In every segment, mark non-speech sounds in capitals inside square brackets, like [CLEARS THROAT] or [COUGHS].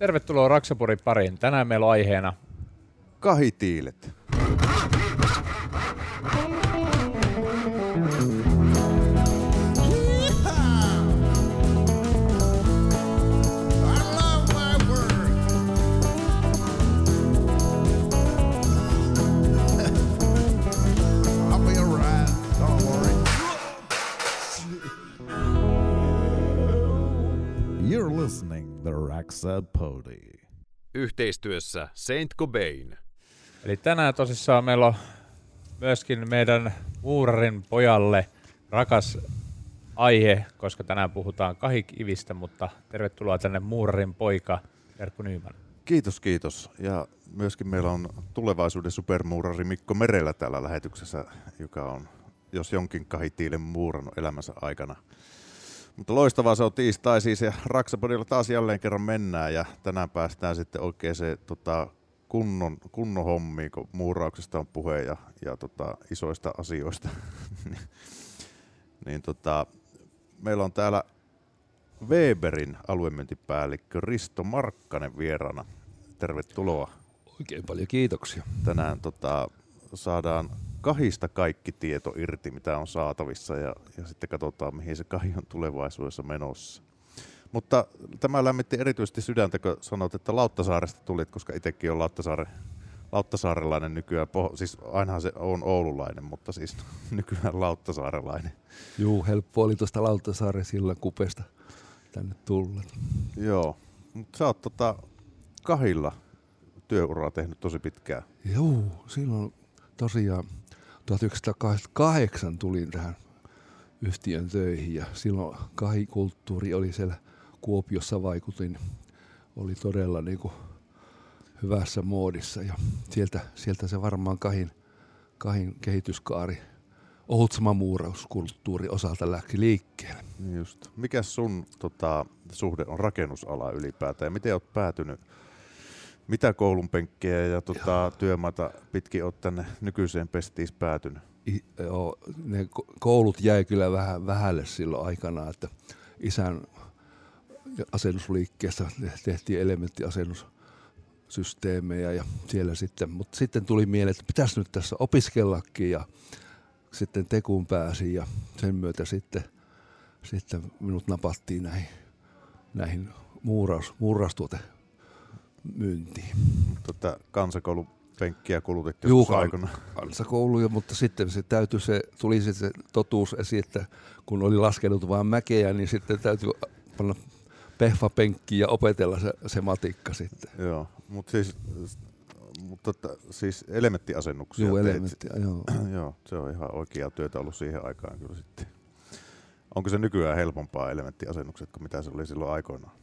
Tervetuloa Raksapurin pariin. Tänään meillä on aiheena kahitiilet. Pody. Yhteistyössä Saint Cobain. Eli tänään tosissaan meillä on myöskin meidän muurarin pojalle rakas aihe, koska tänään puhutaan kahikivistä, mutta tervetuloa tänne muurarin poika Erkku Nyyman. Kiitos, kiitos. Ja myöskin meillä on tulevaisuuden supermuurari Mikko Merellä täällä lähetyksessä, joka on jos jonkin kahitiilen muurannut elämänsä aikana. Mutta loistavaa se on tiistai siis ja Raksapodilla taas jälleen kerran mennään ja tänään päästään sitten oikein se tota, kunnon, kunnon hommiin, kun muurauksesta on puhe ja, ja tota, isoista asioista. [LAUGHS] niin tota, meillä on täällä Weberin aluemyyntipäällikkö Risto Markkanen vieraana. Tervetuloa. Oikein paljon kiitoksia. Tänään tota, saadaan kahista kaikki tieto irti, mitä on saatavissa, ja, ja sitten katsotaan, mihin se kahi on tulevaisuudessa menossa. Mutta tämä lämmitti erityisesti sydäntä, kun sanoit, että Lauttasaaresta tulit, koska itsekin on Lauttasaare, Lauttasaarelainen nykyään. Siis ainahan se on oululainen, mutta siis [LAUGHS] nykyään Lauttasaarelainen. Juu, helppo oli tuosta Lauttasaaren sillan kupesta tänne tulla. Joo, mutta sä oot tota kahilla työuraa tehnyt tosi pitkään. Joo, silloin tosiaan 1988 tulin tähän yhtiön töihin ja silloin kahikulttuuri oli siellä Kuopiossa vaikutin, oli todella niin kuin hyvässä muodissa ja sieltä, sieltä se varmaan kahin, kahin kehityskaari Ohutsama muurauskulttuuri osalta lähti liikkeelle. Just. Mikä sun tota, suhde on rakennusala ylipäätään ja miten olet päätynyt mitä koulun penkkejä ja tota, työmaata pitkin olet tänne nykyiseen pestiin päätynyt? I, joo, ne koulut jäi kyllä vähän vähälle silloin aikana, että isän asennusliikkeessä tehtiin elementtiasennussysteemejä ja siellä sitten, mutta sitten tuli mieleen, että pitäisi nyt tässä opiskellakin ja sitten tekuun pääsi ja sen myötä sitten, sitten minut napattiin näihin, näihin muuraus, muuraustuote myyntiin. Tota, kansakoulun penkkiä kulutettu Juu, aikana. kansakouluja, mutta sitten se täytyy se, tuli se totuus esiin, että kun oli laskenut vain mäkeä, niin sitten täytyy panna pehvapenkki ja opetella se, se matikka sitten. Joo, mutta siis, mut tota, siis elementtiasennuksia. Joo, elementti, joo. [CLEARS THROAT] joo, se on ihan oikea työtä ollut siihen aikaan kyllä sitten. Onko se nykyään helpompaa elementtiasennukset kuin mitä se oli silloin aikoinaan?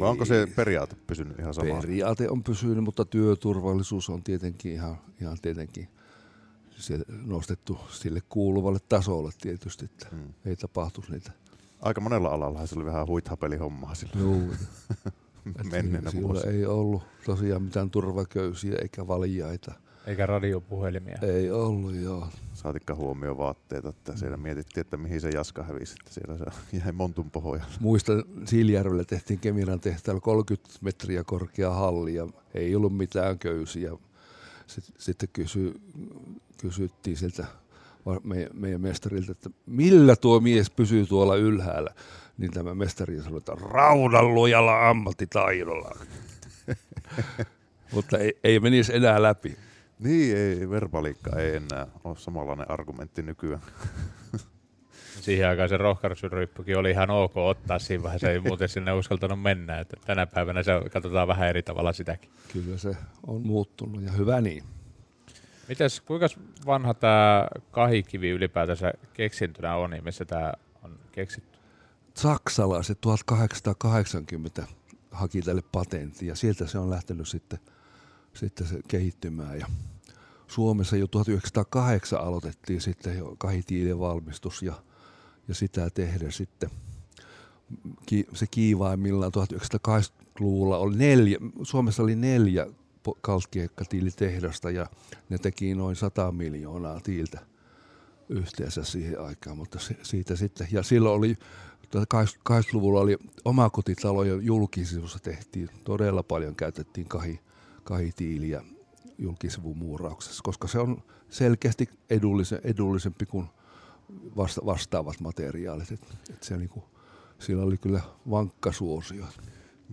Vai onko se periaate pysynyt ihan sama? Periaate on pysynyt, mutta työturvallisuus on tietenkin ihan, ihan tietenkin nostettu sille kuuluvalle tasolle tietysti, että hmm. ei tapahtuisi niitä. Aika monella alalla se oli vähän huithapelihommaa silloin. Joo. [LAUGHS] Menneenä ei ollut tosiaan mitään turvaköysiä eikä valjaita. Eikä radiopuhelimia. Ei ollut, joo. Saatikka huomioon vaatteita, että siellä mm. mietittiin, että mihin se jaska hävisi, että siellä se jäi montun pohjalle. Muistan, Siilijärvellä tehtiin Kemiran tehtävällä 30 metriä korkea halli ja ei ollut mitään köysiä. Sitten kysy, kysyttiin siltä meidän mestarilta, että millä tuo mies pysyy tuolla ylhäällä. Niin tämä mestari sanoi, että raudan lujalla ammattitaidolla. [LAUGHS] Mutta ei, ei menisi enää läpi. Niin, ei, verbaliikka ei enää ole samanlainen argumentti nykyään. [LAUGHS] Siihen aikaan se rohkaisuryppykin oli ihan ok ottaa siinä vaiheessa, ei muuten sinne uskaltanut mennä. Että tänä päivänä se katsotaan vähän eri tavalla sitäkin. Kyllä se on muuttunut ja hyvä niin. Mites, kuinka vanha tämä kahikivi ylipäätänsä keksintönä on, niin missä tämä on keksitty? Saksalaiset 1880 haki tälle patentti ja sieltä se on lähtenyt sitten – sitten se kehittymään. Ja Suomessa jo 1908 aloitettiin sitten jo kahitiilien valmistus ja, ja sitä tehdä sitten ki, se kiivaimmillaan 1980-luvulla oli neljä, Suomessa oli neljä kalkkiekkatiilitehdasta ja ne teki noin 100 miljoonaa tiiltä yhteensä siihen aikaan, mutta siitä sitten, ja silloin oli 80-luvulla oli omakotitalojen julkisivussa tehtiin todella paljon, käytettiin kahi, kahitiiliä julkisivumuurauksessa, koska se on selkeästi edullisen, edullisempi kuin vasta, vastaavat materiaalit. Et, et se niinku, sillä oli kyllä vankka suosio.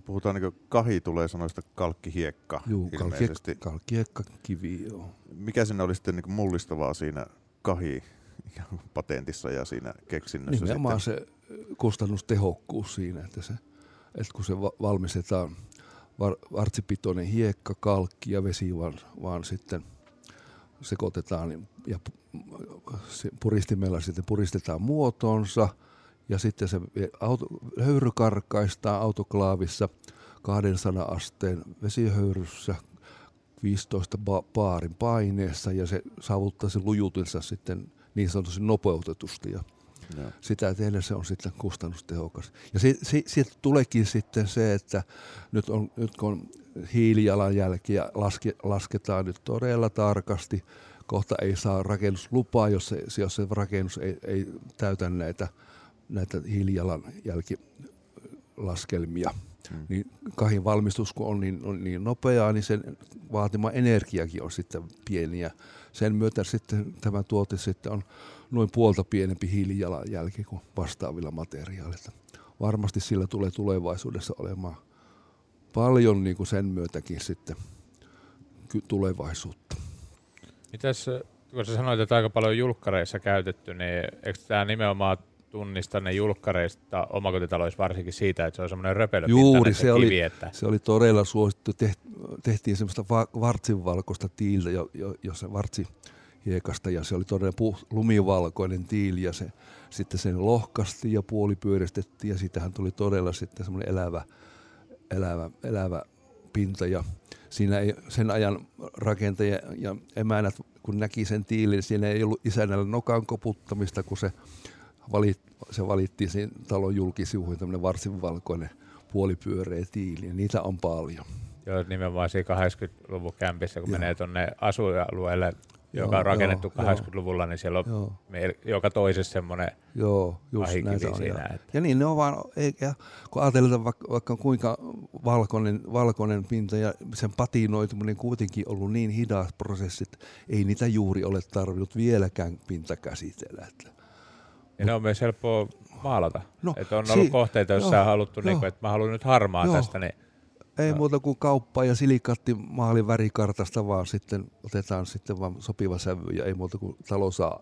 Puhutaan niin kahi tulee sanoista kalkkihiekka Juu, ilmeisesti. kalkkihiekka, kivi, joo. Mikä sinne oli sitten niin mullistavaa siinä kahi patentissa ja siinä keksinnössä? Nimenomaan sitten? se kustannustehokkuus siinä, että, se, että kun se valmistetaan var, vartsipitoinen hiekka, kalkki ja vesi, vaan, vaan sitten sekoitetaan ja puristimella sitten puristetaan muotoonsa ja sitten se auto, höyry karkaistaan autoklaavissa 200 asteen vesihöyryssä 15 baarin paineessa ja se saavuttaa sen lujutinsa sitten niin sanotusti nopeutetusti. Ja Joo. sitä tehdä se on sitten kustannustehokas. Ja siitä si, si, tuleekin sitten se, että nyt, on, nyt kun hiilijalanjälkiä laske, lasketaan nyt todella tarkasti, kohta ei saa rakennuslupaa, jos se, jos se rakennus ei, ei täytä näitä, näitä hiilijalanjälkilaskelmia. Hmm. Niin kahin valmistus, kun on niin, on niin nopeaa, niin sen vaatima energiakin on sitten pieni. Ja sen myötä sitten tämä tuote sitten on noin puolta pienempi hiilijalanjälki kuin vastaavilla materiaaleilla. Varmasti sillä tulee tulevaisuudessa olemaan paljon niin kuin sen myötäkin sitten tulevaisuutta. Mitäs, kun sä sanoit, että aika paljon julkkareissa käytetty, niin eikö tämä nimenomaan tunnista ne julkkareista omakotitaloissa varsinkin siitä, että se on semmoinen Juuri, se, se oli, kivi, että... se oli todella suosittu. Tehtiin semmoista vartsinvalkoista tiiltä, jossa vartsi hiekasta ja se oli todella puh, lumivalkoinen tiili ja se, sitten sen lohkasti ja puoli pyöristettiin ja siitähän tuli todella sitten semmoinen elävä, elävä, elävä pinta ja siinä ei, sen ajan rakentajia ja emänät, kun näki sen tiilin, siinä ei ollut isännällä nokan koputtamista, kun se, valit, se valittiin siinä talon julkisivuihin tämmöinen varsin valkoinen puolipyöreä tiili ja niitä on paljon. Joo, nimenomaan siinä 80-luvun kämpissä, kun Joo. menee tuonne asuinalueelle joka on rakennettu joo, 80-luvulla, niin siellä on joo. joka toisessa semmoinen joo, just näitä on, siinä. Ja. Että. ja niin ne on vaan, eikä, kun ajatellaan vaikka, vaikka kuinka valkoinen, valkoinen pinta ja sen patinoituminen kuitenkin ollut niin hidas prosessi, että ei niitä juuri ole tarvinnut vieläkään pinta käsitellä. Että. Ja ne on myös helppoa maalata. No, että on ollut si- kohteita, joissa on haluttu, niin kuin, että mä haluan nyt harmaa joo. tästä, niin ei muuta kuin kauppaa ja silikaatti maalin värikartasta, vaan sitten otetaan sitten vaan sopiva sävy ja ei muuta kuin talo saa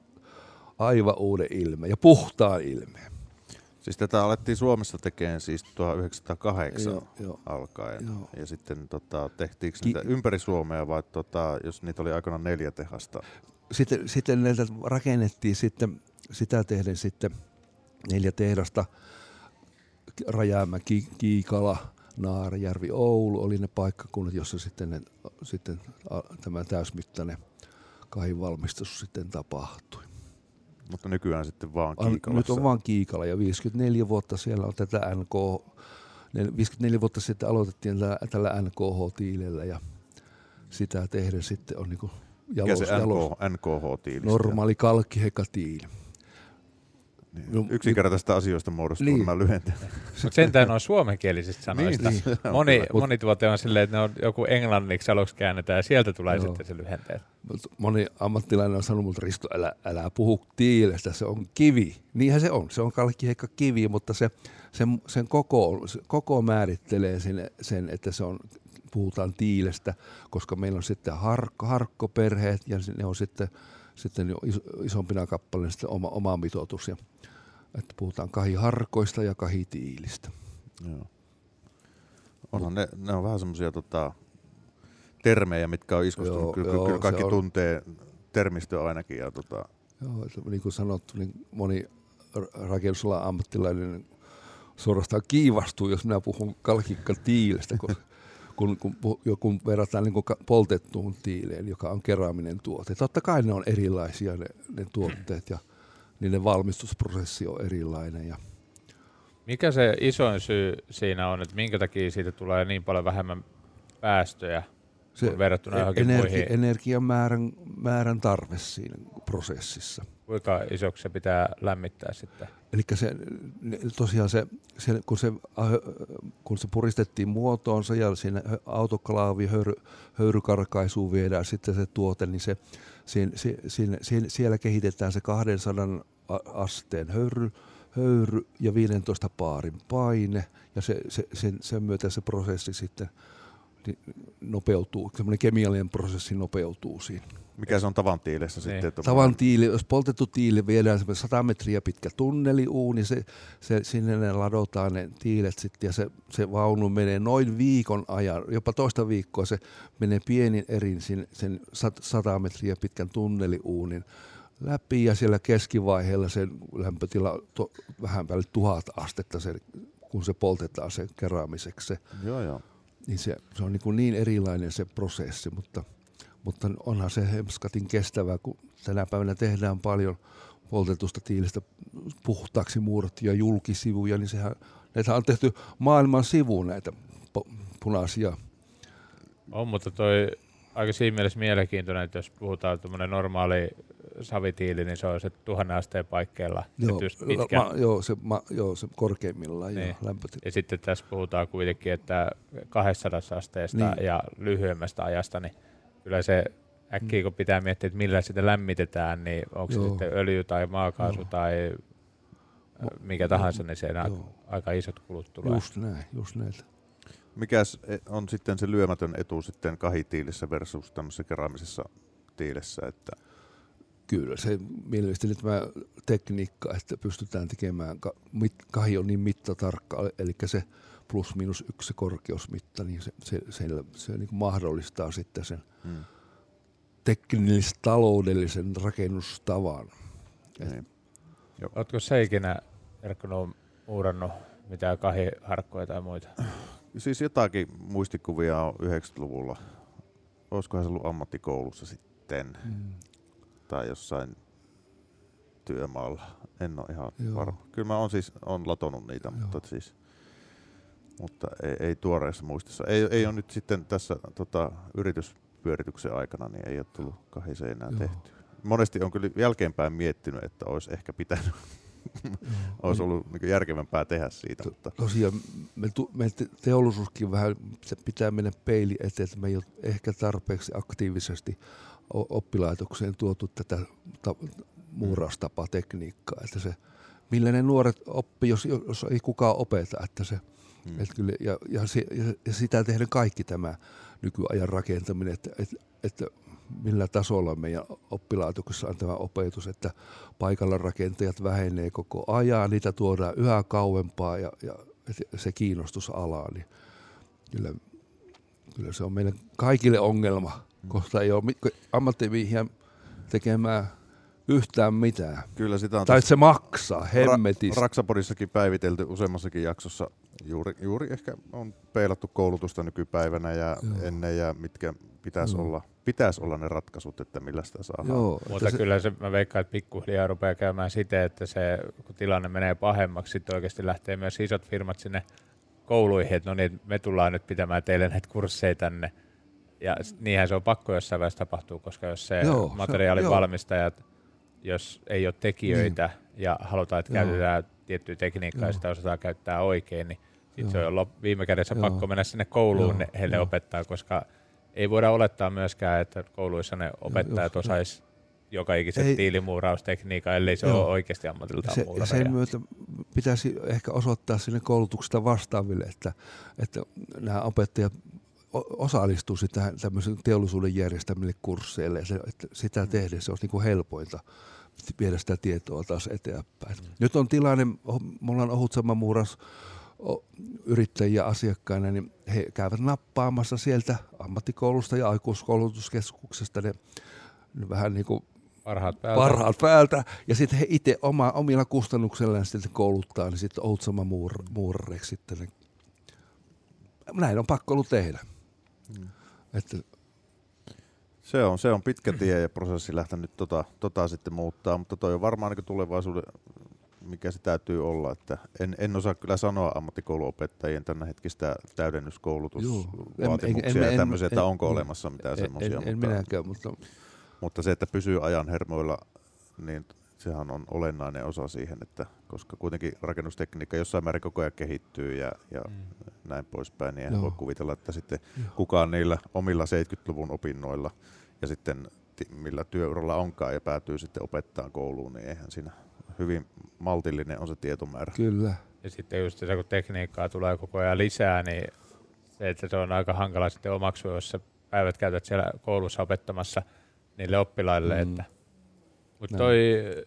aivan uuden ilmeen ja puhtaan ilmeen. Siis tätä alettiin Suomessa tekemään siis 1908 joo, jo. alkaen. Joo. Ja sitten tota, tehtiinkö Ki- niitä ympäri Suomea vai tota, jos niitä oli aikana neljä tehasta? Sitten, sitten näitä rakennettiin sitten, sitä tehden sitten neljä tehdasta, Rajamäki, Kiikala, Naarajärvi, Oulu oli ne paikkakunnat, jossa sitten, ne, sitten tämä täysmittainen valmistus sitten tapahtui. Mutta nykyään sitten vaan Kiikalassa. Nyt on vaan Kiikala ja 54 vuotta siellä on tätä NK, 54 vuotta sitten aloitettiin tällä, tällä NKH-tiilellä ja sitä tehdä sitten on niin jalos, Mikä se jalos, NKH-tiili? Normaali kalkkihekatiili. Niin. Yksinkertaisista asioista muodostuu niin. nämä lyhenteet. Mutta sentään on suomenkielisistä sanoista. niin, niin. Moni, moni tuote on silleen, että ne on joku englanniksi aluksi käännetään ja sieltä tulee Joo. sitten se lyhenteet. Moni ammattilainen on sanonut mutta Risto, älä, älä puhu tiilestä, se on kivi. Niinhän se on, se on kalkkiheikka kivi, mutta se, sen, sen koko, se koko määrittelee sen, sen, että se on puhutaan tiilestä, koska meillä on sitten harkko, harkkoperheet ja ne on sitten, sitten jo isompina kappaleina sitten oma, oma mitoitus. Ja että puhutaan kahiharkoista ja kahitiilistä. Joo. Onhan ne, ne on vähän semmoisia tota, termejä, mitkä on iskostunut. Joo, kyllä, joo, kyllä kaikki on... tuntee termistöä ainakin. Ja, tota... Joo, että niin kuin sanottu, niin moni rakennusalan ammattilainen suorastaan kiivastuu, jos minä puhun kalkikkatiilestä, kun, [LAUGHS] kun, kun, kun verrataan niin kuin poltettuun tiileen, joka on keraaminen tuote. Totta kai ne on erilaisia ne, ne tuotteet ja niiden valmistusprosessi on erilainen. Ja Mikä se isoin syy siinä on, että minkä takia siitä tulee niin paljon vähemmän päästöjä kun verrattuna johonkin energi- muihin. energian määrän, määrän tarve siinä prosessissa. Kuinka isoksi se pitää lämmittää sitten? Eli se, tosiaan se, se, kun, se, äh, kun se puristettiin muotoonsa ja siinä autoklaavi höyry, höyrykarkaisuun viedään sitten se tuote, niin se, siinä, si- siinä, siinä, siellä kehitetään se 200 a- asteen höyry, höyry ja 15 paarin paine ja se, se, sen, sen myötä se prosessi sitten niin nopeutuu, semmoinen kemiallinen prosessi nopeutuu siinä. Mikä se on tavan tiilessä Niin. sitten? että- Tavan tiili, jos poltettu tiili viedään semmoinen 100 metriä pitkä tunneliuuni, se, se, sinne ne ladotaan ne tiilet sitten ja se, se vaunu menee noin viikon ajan, jopa toista viikkoa se menee pienin erin sen, sen sat- 100 metriä pitkän tunneliuunin läpi ja siellä keskivaiheella sen lämpötila to, vähän päälle tuhat astetta, se, kun se poltetaan sen keräämiseksi se Joo, joo. Niin se, se on niin, niin erilainen se prosessi, mutta, mutta onhan se hemskatin kestävää, kun tänä päivänä tehdään paljon poltetusta tiilistä puhtaaksi muurattuja julkisivuja, niin sehän, näitä on tehty maailman sivuun näitä punaisia. On, mutta toi aika siinä mielessä mielenkiintoinen, että jos puhutaan tuommoinen normaali savitiili, niin se on se tuhannen asteen paikkeilla. Joo, pitkä. ma, joo, se, ma, joo, se korkeimmillaan Niin. joo, lämpötila. Ja sitten tässä puhutaan kuitenkin, että 200 asteesta Niin. ja lyhyemmästä ajasta, niin kyllä se äkkiä kun pitää miettiä, että millä sitä lämmitetään, niin onko se Joo. sitten öljy tai maakaasu Joo. tai Mo- mikä tahansa, niin se Joo. aika isot kulut tulee. Just näin, just näin. Mikäs e- on sitten se lyömätön etu sitten kahitiilissä versus tämmöisessä keramisessa tiilessä, että Kyllä, se mielestäni tämä tekniikka, että pystytään tekemään, kahi on niin mittatarkka, eli se plus minus yksi se korkeusmitta, niin se, se, se, se niin kuin mahdollistaa sitten sen hmm, teknilis-taloudellisen rakennustavan. Niin. Oletko se ikinä, Erkko, nu- uurannut mitään kahiharkkoja tai muita? Siis jotakin muistikuvia on 90-luvulla. Olisikohan se ollut ammattikoulussa sitten Mm. Tai jossain työmaalla. En ole ihan Joo. varma. Kyllä mä oon siis on latonut niitä, Joo. mutta siis mutta ei, ei tuoreessa muistissa. Ei, ei ole nyt sitten tässä tota, yrityspyörityksen aikana, niin ei ole tullut kahiseinää Joo. tehty. Monesti on kyllä jälkeenpäin miettinyt, että olisi ehkä pitänyt, olisi ollut niin järkevämpää tehdä siitä, To- mutta Tosiaan me, me te- teollisuuskin vähän, se pitää mennä peili eteen, että me ei ole ehkä tarpeeksi aktiivisesti oppilaitokseen tuotu tätä ta, muuraustapatekniikkaa, että se, millä ne nuoret oppii, jos, jos ei kukaan opeta, että se, mm, et kyllä, ja, ja, se, ja, sitä tehdään kaikki tämä nykyajan rakentaminen, että, että, että millä tasolla meidän oppilaitoksessa on tämä opetus, että paikalla rakentajat vähenee koko ajan, niitä tuodaan yhä kauempaa ja, ja se kiinnostus alaa, niin kyllä, kyllä se on meille kaikille ongelma, koska ei ole ammattiviihjä tekemään yhtään mitään. kyllä sitä on Tai se maksaa hemmetisti. Raksapodissakin päivitelty useammassakin jaksossa. Juuri, juuri ehkä on peilattu koulutusta nykypäivänä ja Joo. ennen ja mitkä pitäisi Joo. olla, pitäisi olla ne ratkaisut, että millä sitä saadaan. Joo, Mutta se, kyllä se, mä veikkaan, että pikkuhiljaa rupeaa käymään siten, että se, kun tilanne menee pahemmaksi, sitten oikeasti lähtee myös isot firmat sinne kouluihin, että no niin, me tullaan nyt pitämään teille näitä kursseja tänne. Ja niinhän se on pakko jossain vaiheessa tapahtuu, koska jos se Joo, se- materiaalin joo. valmistajat, jos ei ole tekijöitä ja halutaan, että Joo. käytetään tiettyä tekniikkaa ja Joo. sitä osataan käyttää oikein, niin sitten Joo. se on lop- viime kädessä Joo. pakko mennä sinne kouluun Joo, heille joo. opettaa, koska ei voida olettaa myöskään, että kouluissa ne opettajat joo. osais joka ikisen Ei- tiilimuuraustekniikan, ellei se Joo. ole oikeasti ammatiltaan se, ja muurareja. sen myötä pitäisi ehkä osoittaa sinne koulutuksesta vastaaville, että, että nämä opettajat o- osallistuisi tähän tämmöisen teollisuuden järjestämille kursseille. Ja se, että sitä tehdessä olisi niin kuin helpointa viedä sitä tietoa taas eteenpäin. Mm. Nyt on tilanne, oh, mulla on Ohutsama muuras o- yrittäjiä asiakkaina, niin he käyvät nappaamassa sieltä ammattikoulusta ja aikuiskoulutuskeskuksesta ne, ne vähän niin kuin Parhaat päältä. parhaat päältä. Ja sitten he itse oma, omilla kustannuksellaan sitten kouluttaa, niin sitten Outsama muur, muurareiksi sitten. Näin on pakko ollut tehdä. Mm. Että, Se on, se on pitkä tie ja prosessi lähtenyt tota, tota sitten muuttaa, mutta toi on varmaan niin tulevaisuuden mikä se täytyy olla. Että en, en osaa kyllä sanoa ammattikouluopettajien tänä hetkistä täydennyskoulutusvaatimuksia ja tämmöisiä, että onko en, olemassa mitään semmoisia. En, en mutta, minäkään, mutta... Mutta se, että pysyy ajan hermoilla, niin sehän on olennainen osa siihen, että koska kuitenkin rakennustekniikka jossain määrin koko ajan kehittyy ja, ja mm. Näin poispäin, niin en voi kuvitella, että sitten Joo. kukaan niillä omilla 70-luvun opinnoilla ja sitten millä työuralla onkaan ja päätyy sitten opettaa kouluun, niin eihän siinä hyvin maltillinen on se tietomäärä. Kyllä. Ja sitten just se, kun tekniikkaa tulee koko ajan lisää, niin se, että se on aika hankala sitten omaksua, jos sä päivät käytät siellä koulussa opettamassa niille oppilaille, mm. että mutta toi,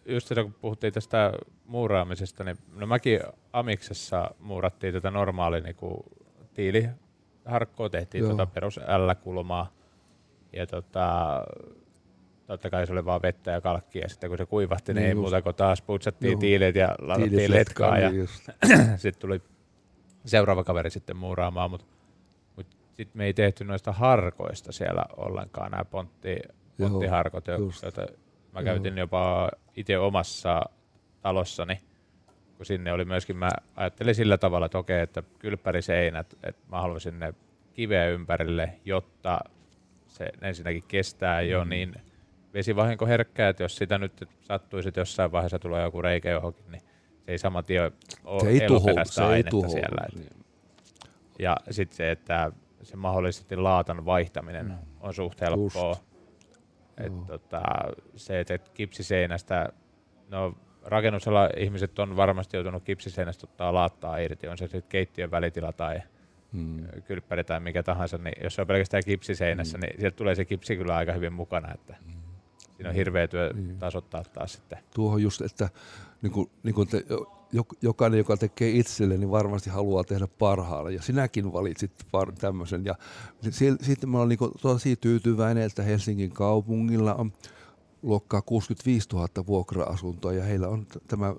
just sitä, kun puhuttiin tästä muuraamisesta, niin no mäkin Amiksessa muurattiin tätä normaalia niin tiiliharkkoa, tehtiin tuota perus L-kulmaa. Ja tota, totta kai se oli vaan vettä ja kalkkia, ja sitten kun se kuivahti, niin, niin ei muuta kuin taas putsattiin Joo. tiilet ja laitettiin letkaa, ja [CLEARS THROAT] sitten tuli seuraava kaveri sitten muuraamaan, mutta mut, mut sitten me ei tehty noista harkoista siellä ollenkaan, nämä pontti, ponttiharkot, joita Mä käytin Joo. jopa itse omassa talossani, kun sinne oli myöskin, mä ajattelin sillä tavalla, että okei, että kylppäriseinät, että mä haluaisin ne kiveä ympärille, jotta se ensinnäkin kestää jo mm. niin vesivahinko herkkää, että jos sitä nyt sattuisi, että jossain vaiheessa tulee joku reikä johonkin, niin se ei saman tien ole se ei tuho, se ainetta tuho, siellä. Niin. Ja sitten se, että se mahdollisesti laatan vaihtaminen mm. on suht helppoa. Just. Et tota, se, että kipsiseinästä, no rakennusala ihmiset on varmasti joutunut kipsiseinästä ottaa laattaa irti, on se sitten keittiön välitila tai hmm. kylppäri tai mikä tahansa, niin jos se on pelkästään kipsiseinässä, hmm. niin sieltä tulee se kipsi kyllä aika hyvin mukana, että hmm. siinä on hirveä työ hmm. tasoittaa taas sitten. Tuohon just, että niin kuin, niin kuin te, jokainen, joka tekee itselle, niin varmasti haluaa tehdä parhaalle. Ja sinäkin valitsit tämmöisen. Ja sitten mä olen niin tosi tyytyväinen, että Helsingin kaupungilla on luokkaa 65 000 vuokra-asuntoa ja heillä on tämä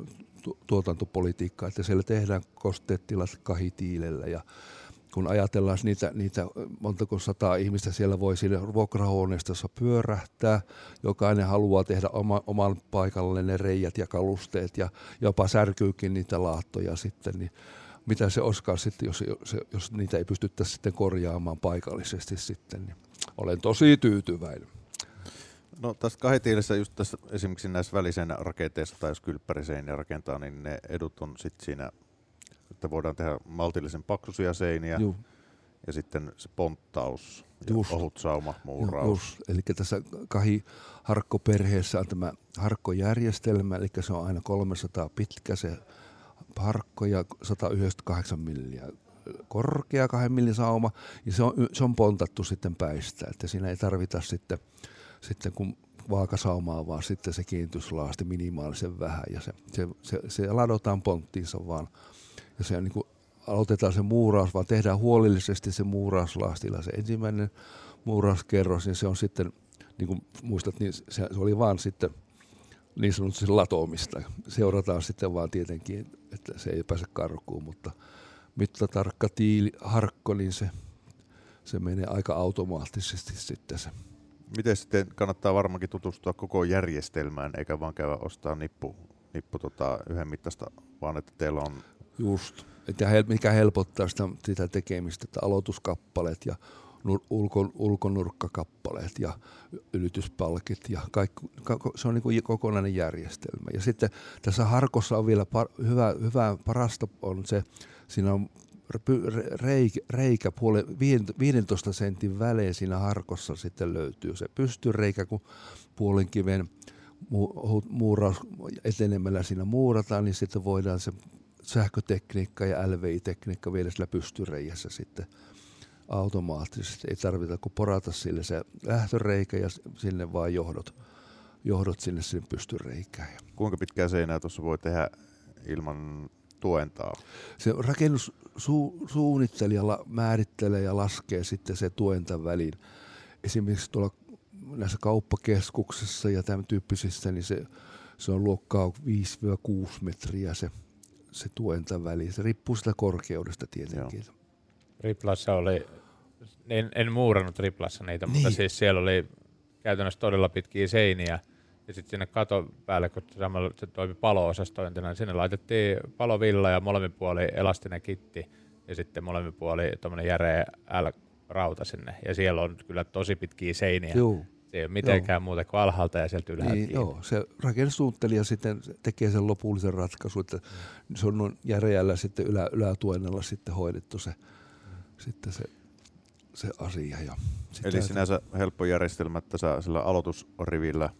tuotantopolitiikka, että siellä tehdään kosteettilat kahitiilellä ja kun ajatellaan niitä, niitä montako sataa ihmistä siellä voi siinä vuokrahuoneistossa pyörähtää, jokainen haluaa tehdä oma, oman paikalle ne reijät ja kalusteet ja jopa särkyykin niitä laattoja sitten, niin mitä se olisikaan sitten, jos, jos, jos niitä ei pystyttäisi sitten korjaamaan paikallisesti sitten, niin olen tosi tyytyväinen. No tässä kahitiilessä just tässä esimerkiksi näissä väliseinä rakenteissa tai jos kylppäriseiniä rakentaa, niin ne edut on sitten siinä että voidaan tehdä maltillisen paksuisia seiniä Juh. ja sitten se ponttaus ja just. ohut sauma, muuraus. Eli tässä kahi harkkoperheessä on tämä harkkojärjestelmä, eli se on aina 300 pitkä se harkko ja 198 milliä korkea kahden millin sauma, ja se on, se on pontattu sitten päistä, että siinä ei tarvita sitten, sitten kun vaakasaumaa, vaan sitten se kiintyslaasti minimaalisen vähän, ja se, se, se, se ladotaan ponttiinsa vaan ja se niin kuin, aloitetaan se muuraus, vaan tehdään huolellisesti se muurauslaastilla. Se ensimmäinen muurauskerros, niin se on sitten, niin kuin muistat, niin se, se oli vaan sitten niin sanotusti latoamista. Seurataan sitten vaan tietenkin, että se ei pääse karkuun, mutta mittatarkka tiili, harkko, niin se, se menee aika automaattisesti sitten se. Miten sitten kannattaa varmaankin tutustua koko järjestelmään, eikä vaan käydä ostaa nippu, nippu tota, yhden mittaista, vaan että teillä on Just. Että mikä helpottaa sitä, sitä tekemistä, että aloituskappaleet ja nur, ulko, ulkonurkkakappaleet ja ylityspalkit ja kaikki, se on niin kuin kokonainen järjestelmä. Ja sitten tässä harkossa on vielä par, hyvä, hyvä, parasta on se, siinä on reikä, reikä puoli, 15 sentin välein siinä harkossa sitten löytyy se pystyreikä, kun puolen kiven muuraus etenemällä siinä muurataan, niin sitten voidaan se sähkötekniikka ja LVI-tekniikka vielä sillä pystyreijässä sitten automaattisesti. Ei tarvita kuin porata sille se lähtöreikä ja sinne vaan johdot, johdot sinne sinne pystyreikään. Kuinka pitkää seinää tuossa voi tehdä ilman tuentaa? Se rakennussuunnittelija määrittelee ja laskee sitten se tuenta väliin. Esimerkiksi tuolla näissä kauppakeskuksissa ja tämän tyyppisissä, niin se, se on luokkaa 5-6 metriä se se tuenta väliin. Se riippuu sitä korkeudesta tietenkin. Joo. Riplassa oli, en, en muurannut Riplassa niitä, niin. mutta siis siellä oli käytännössä todella pitkiä seiniä. Ja sitten sinne katon päälle, kun samalla se toimi palo-osastointina, niin sinne laitettiin palovilla ja molemmin puoli elastinen kitti ja sitten molemmin puoli tuommoinen järeä L-rauta sinne. Ja siellä on kyllä tosi pitkiä seiniä. Joo. Se ei ole mitenkään muuta kuin alhaalta ja sieltä ylhäältä Niin, joo, se rakennussuunnittelija sitten tekee sen lopullisen ratkaisun, että se on noin järeällä sitten ylä, ylätuennalla sitten hoidettu se, sitten se, se asia. Ja Eli sinänsä helppo järjestelmä, että sä sillä aloitusrivillä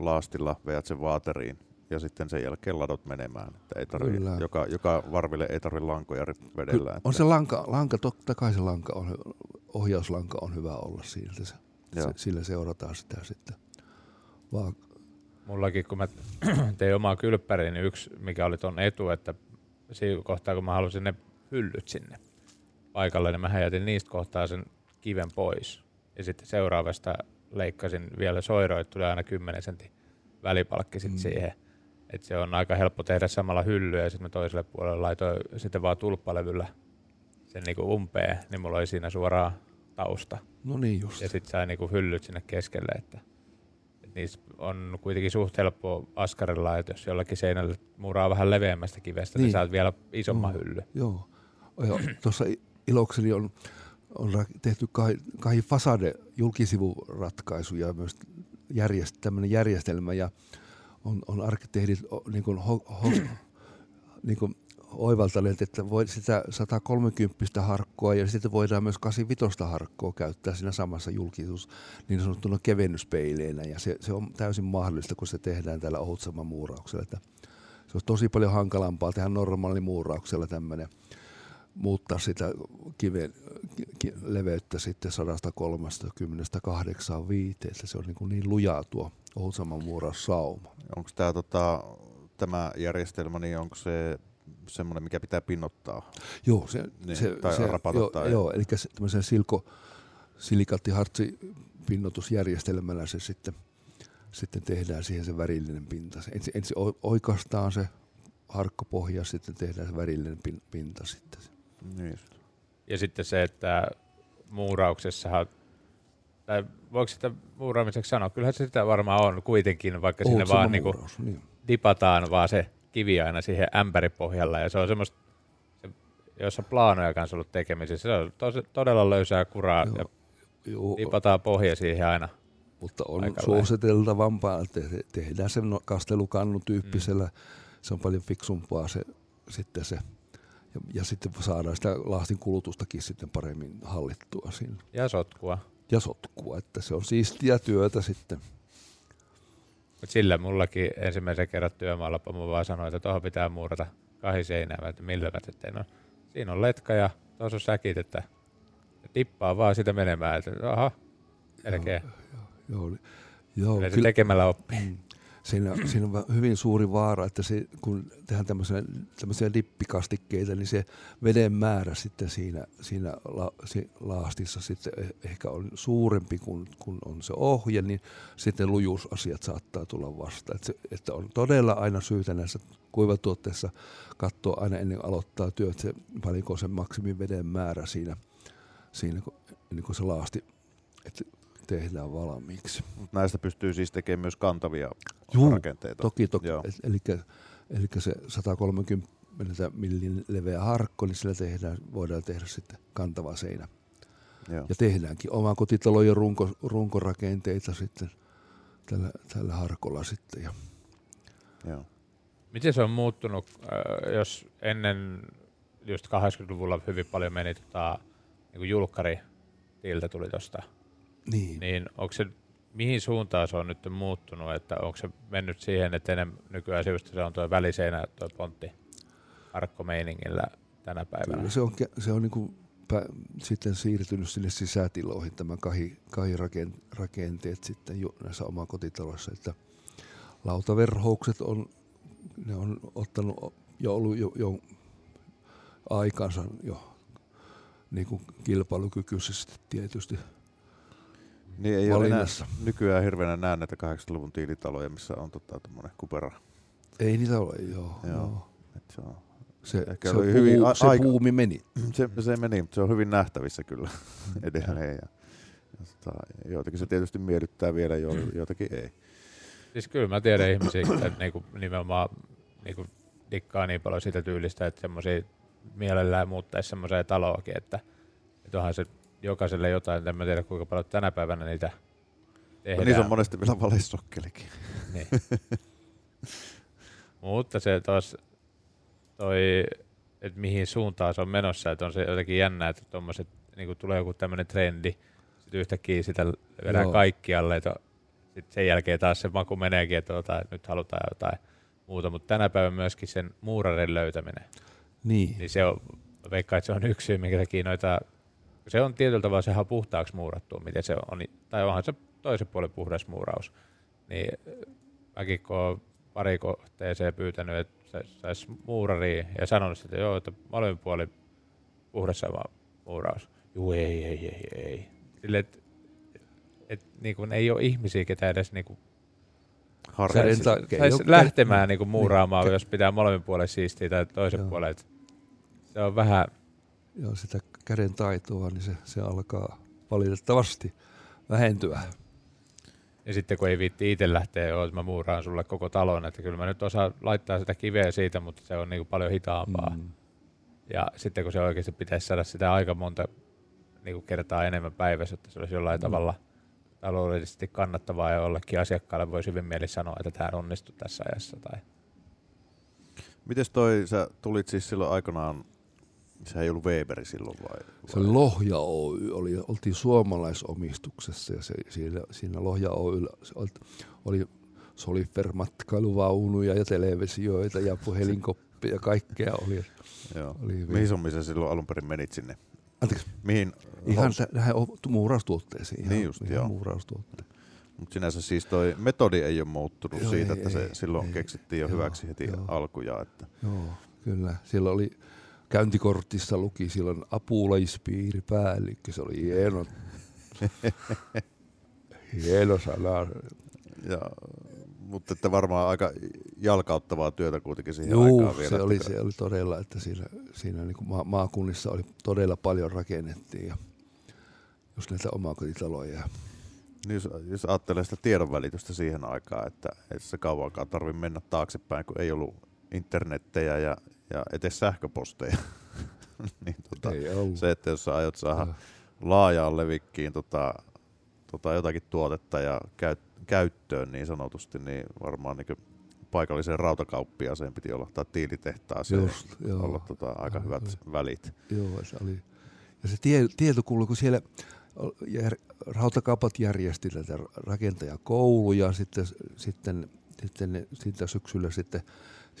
laastilla veät sen vaateriin ja sitten sen jälkeen ladot menemään. Että ei tarvi, Kyllä. joka, joka varville ei tarvitse lankoja vedellä. Ky- että, on se lanka, lanka, totta kai se lanka on, ohjauslanka on hyvä olla siltä. Se, se, Joo. sillä seurataan sitä sitten. Vaan, Mullakin, kun mä [CLEARS THROAT] tein omaa kylppäriä, niin yksi, mikä oli ton etu, että siinä kohtaa, kun mä halusin ne hyllyt sinne paikalle, niin mä jätin niistä kohtaa sen kiven pois. Ja sitten seuraavasta leikkasin vielä soiroit, tuli aina 10 sentin välipalkki sit Mm. mm. siihen. Et se on aika helppo tehdä samalla hyllyä ja sitten mä toiselle puolelle laitoin sitten vaan tulppalevyllä sen niinku umpeen, niin mulla oli siinä suoraan tausta. no niin just. Ja sitten sai niinku hyllyt sinne keskelle, että, että niissä on kuitenkin suht helppo askarilla, että jos jollakin seinällä muuraa vähän leveämmästä kivestä, niin, Niin. saat vielä isomman Joo. hylly. Joo. Ja Tuossa Ilokseni on, on tehty kai, fasade julkisivuratkaisuja myös järjest, tämmöinen järjestelmä ja on, on arkkitehdit niin kuin ho, ho, niin kuin oivaltaneet, että voi sitä 130 harkkoa ja sitten voidaan myös 85 harkkoa käyttää siinä samassa julkisuus niin sanottuna kevennyspeineinä ja se, se on täysin mahdollista, kun se tehdään tällä Outsaman muurauksella. Että se on tosi paljon hankalampaa tehdä normaali muurauksella tämmöinen muuttaa sitä kiven ki, leveyttä sitten 130 85, että se on niin, kuin niin lujaa tuo Outsaman muuraussauma. Onko tämä tota, tämä järjestelmä, niin onko se semmoinen, mikä pitää pinnottaa? Joo, se, Niin, se, tai se rapata joo, tai- joo, eli se, tämmöisen silko, silikaattihartsi pinnotusjärjestelmällä se sitten, sitten tehdään siihen se värillinen pinta. Se Ensin, ensin oi- oikastaan se harkkopohja, sitten tehdään se värillinen pin, pinta sitten. Niin. Ja sitten se, että muurauksessahan, tai voiko sitä muuraamiseksi sanoa, kyllähän se sitä varmaan on kuitenkin, vaikka sinne Outsama vaan niinku muuraus, niin. dipataan vaan se kivi aina siihen ämpäripohjalla ja se on semmoista, se, jossa plaanoja kanssa ollut tekemisissä, se on tos, todella löysää kuraa Joo. ja Joo, dipataan pohja siihen aina. mutta on Aika suositeltavampaa, että te- tehdään se no- kastelukannutyyppisellä. Se on paljon fiksumpaa se, sitten se. Ja, ja sitten saadaan sitä laastin kulutustakin sitten paremmin hallittua siinä. Ja sotkua. Ja sotkua, että se on siistiä työtä sitten. Mut sillä mullakin ensimmäisen kerran työmaalla pomo vaan sanoi, että tuohon pitää muurata kahi seinää, että millä mä että no, siinä on letka ja tuossa on säkit, että tippaa vaan sitä menemään, että aha, melkein. Joo, joo, joo se kyllä, tekemällä oppii. Mm. Siinä, siinä on hyvin suuri vaara, että se, kun tehdään tämmöisiä, tämmöisiä dippikastikkeita, niin se veden määrä sitten siinä, siinä la, si, laastissa sitten eh- ehkä on suurempi kuin, kun on se ohje, niin sitten lujuusasiat saattaa tulla vastaan. Että, se, että on todella aina syytä näissä kuivatuotteissa katsoa aina ennen aloittaa työt, se, paljonko on se maksimin veden määrä siinä, siinä kun, ennen kuin se laasti että tehdään valmiiksi. Mut näistä pystyy siis tekemään myös kantavia Juu, rakenteita. Toki, toki. Joo. Eli, eli se 130 millin leveä harkko, niin sillä tehdään, voidaan tehdä sitten kantava seinä. Joo. Ja tehdäänkin oman kotitalojen runko, runkorakenteita sitten tällä, tällä harkolla sitten. Ja Joo. Miten se on muuttunut, äh, jos ennen just 80-luvulla hyvin paljon meni tota, niin julkkari tiltä tuli tosta, niin, niin onko se, mihin suuntaan se on nyt muuttunut, että onko se mennyt siihen, että ennen nykyään just se on tuo väliseinä, tuo pontti arkkomeiningillä tänä päivänä? kyllä se on, se on niin kuin pä, sitten siirtynyt sinne sisätiloihin tämä kahi, kahirakenteet sitten ju, näissä omakotitaloissa, että lautaverhoukset on, ne on ottanut jo ollut jo, jo aikansa jo niin kuin kilpailukykyisesti tietysti. Niin ei ole enää nykyään hirveänä näe näitä 80-luvun tiilitaloja, missä on tota, tommonen kupera. Ei niitä ole, joo. Joo. joo. Et se, on, Se, Ehkä se, oli puu, hyvin a- se aika- puumi meni. se, se meni, mutta se on hyvin nähtävissä kyllä [LAUGHS] edelleen. Ja, ja tota, joitakin se tietysti miellyttää vielä, jo, joitakin ei. Siis kyllä mä tiedän ihmisiä, että niinku nimenomaan niinku dikkaa niin paljon siitä tyylistä, että semmoisia mielellään muuttaisi semmoiseen taloakin, että, että onhan se jokaiselle jotain, en mä tiedä kuinka paljon tänä päivänä niitä tehdään. No, niissä on monesti vielä valisokkelikin. Niin. [LAUGHS] Mutta se taas toi, että mihin suuntaan se on menossa, että on se jotenkin jännä, että tommoset, niin tulee joku tämmöinen trendi, sitten yhtäkkiä sitä vedään Joo. kaikkialle, että sit sen jälkeen taas se maku meneekin, että, ota, että nyt halutaan jotain muuta, mutta tänä päivänä myöskin sen muurarin löytäminen, Niin. niin se on, veikkaan, että se on yksi syy, minkä takia noita, se on tietyllä tavalla sehän on puhtaaksi muurattua, miten se on, tai onhan se toisen puolen puhdas muuraus, niin mäkin kun olen pari kohteeseen pyytänyt, että saisi muurariin ja sanonut, että joo, että molemmin puolin puhdas sama muuraus. Juu, ei, ei, ei, ei. Sille, että et, niin kun ei ole ihmisiä, ketä edes niin kun Harrastaa. Käden ta- ei sais lähtemään niin muuraamaan, Niin. jos pitää molemmin puolen siistiä tai toisen puolen. Se on vähän, Joo, sitä käden taitoa, niin se, se alkaa valitettavasti vähentyä. ja sitten kun ei viitti itse lähteä, että mä muuraan sulle koko talon, että kyllä mä nyt osaan laittaa sitä kiveä siitä, mutta se on niin kuin paljon hitaampaa. Mm. Ja sitten kun se oikeasti pitäisi saada sitä aika monta niin kuin kertaa enemmän päivässä, että se olisi jollain Mm. tavalla taloudellisesti kannattavaa ja jollekin asiakkaalle voisi hyvin mieli sanoa, että tämä onnistui tässä ajassa. Tai... Mites toi, sä tulit siis silloin aikanaan, sehän ei ollut Weberi silloin vai? Se oli Lohja Oy, oli, oltiin suomalaisomistuksessa ja se, siinä, siinä Lohja Oyllä se oli, oli Solifer-matkailuvaunuja ja televisioita ja puhelinkoppia ja kaikkea oli. Joo. oli Mihin summin sä silloin alun perin menit sinne? Anteeksi, Mihin? ihan tä- tähän muuraustuotteisiin. Ihan, Niin just, ihan joo. muuraustuotteisiin. Mutta sinänsä siis toi metodi ei ole muuttunut Joo, siitä, ei, että se ei, silloin ei. keksittiin jo Joo, hyväksi heti joo. alkuja. Että. Joo, kyllä. Siellä oli käyntikortissa luki silloin apulaispiiripäällikkö. Se oli hieno, hieno sana. Ja, mutta että varmaan aika jalkauttavaa työtä kuitenkin siihen Joo, aikaan vielä. se oli, se oli todella, että siinä, siinä niin kuin ma- maakunnissa oli todella paljon rakennettiin ja just näitä omakotitaloja. ja Niin jos, jos ajattelee sitä tiedonvälitystä siihen aikaan, että ei se kauankaan tarvitse mennä taaksepäin, kun ei ollut internettejä ja, ja etes sähköposteja. [LAUGHS] niin tota, se, että jos sä aiot saada Joo. laajaan levikkiin tota, tota jotakin tuotetta ja käyt, käyttöön niin sanotusti, niin varmaan niin paikalliseen rautakauppiaaseen piti olla tai tiilitehtaaseen Just, joo. olla tota, aika hyvät joo. välit. Joo, se oli. Ja se tie, tieto kuului, kun siellä jär, rautakaupat järjesti tätä rakentajakouluja, sitten, sitten, sitten, sitten syksyllä sitten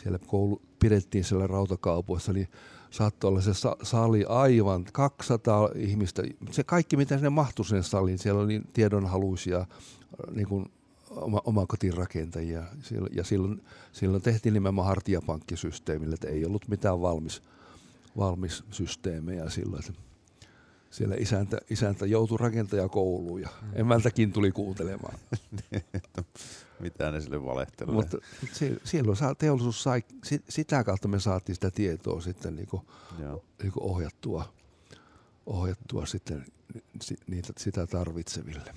siellä koulu, pidettiin siellä rautakaupoissa, niin saattoi olla se sa- sali aivan 200 ihmistä. Se kaikki, mitä sinne mahtui sen saliin, siellä oli tiedonhaluisia äh, niin kuin oma, omakotirakentajia. Siellä- Ja silloin, silloin tehtiin nimenomaan hartiapankkisysteemillä, että ei ollut mitään valmis, valmis systeemejä silloin. Siellä isäntä, isäntä joutui rakentajakouluun ja Mm. emäntäkin tuli kuuntelemaan. [LAUGHS] Mitä ne sille valehtelee. Mutta se, silloin saa, teollisuus sai, si- sitä kautta me saatiin sitä tietoa sitten niin kuin, Joo. niin kuin ohjattua, ohjattua sitten si- niitä, sitä tarvitseville.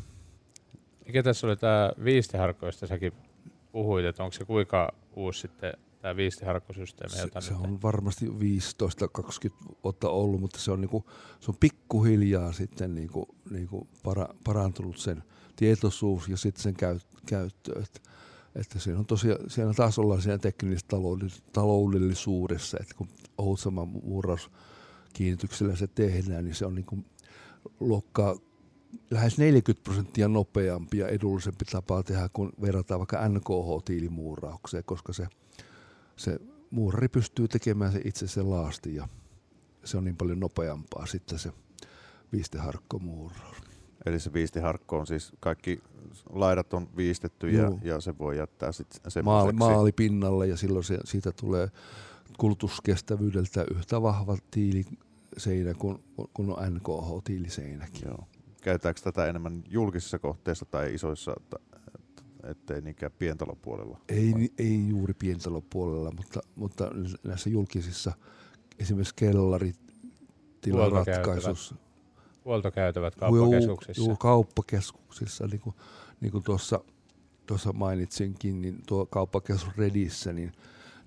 Mikä tässä oli tämä viistiharkkoista, säkin puhuit, että onko se kuinka uusi sitten tämä viistiharkkosysteemi? Se, jota se nyt- on varmasti 15-20 vuotta ollut, mutta se on, niinku, se on pikkuhiljaa sitten niinku, niinku para, parantunut sen tietoisuus ja sitten sen käy, käyttö. Että, että siinä on tosiaan, siellä taas ollaan siinä teknisessä taloudellis- taloudellisuudessa, että kun Outsaman muurauskiinnityksellä se tehdään, niin se on niinku luokkaa lähes 40 prosenttia nopeampi ja edullisempi tapa tehdä, kun verrataan vaikka NKH-tiilimuuraukseen, koska se, se muurari pystyy tekemään se itse se laasti ja se on niin paljon nopeampaa sitten se viisteharkkomuuraus. Eli se viistiharkko on siis kaikki laidat on viistetty ja, ja se voi jättää sitten Maali, semmoiseksi. maalipinnalle ja silloin se, siitä tulee kulutuskestävyydeltä yhtä vahva tiiliseinä kuin, kun on NKH-tiiliseinäkin. Joo. Käytetäänkö tätä enemmän julkisissa kohteissa tai isoissa, että- ettei niinkään pientalopuolella? Ei, ei juuri pientalopuolella, mutta, mutta näissä julkisissa esimerkiksi kellarit, tilaratkaisussa, Huoltokäytävät kauppakeskuksissa. Juu, kauppakeskuksissa, niin kuin, niin kuin tuossa tuossa mainitsinkin, niin tuo kauppakeskus Redissä, niin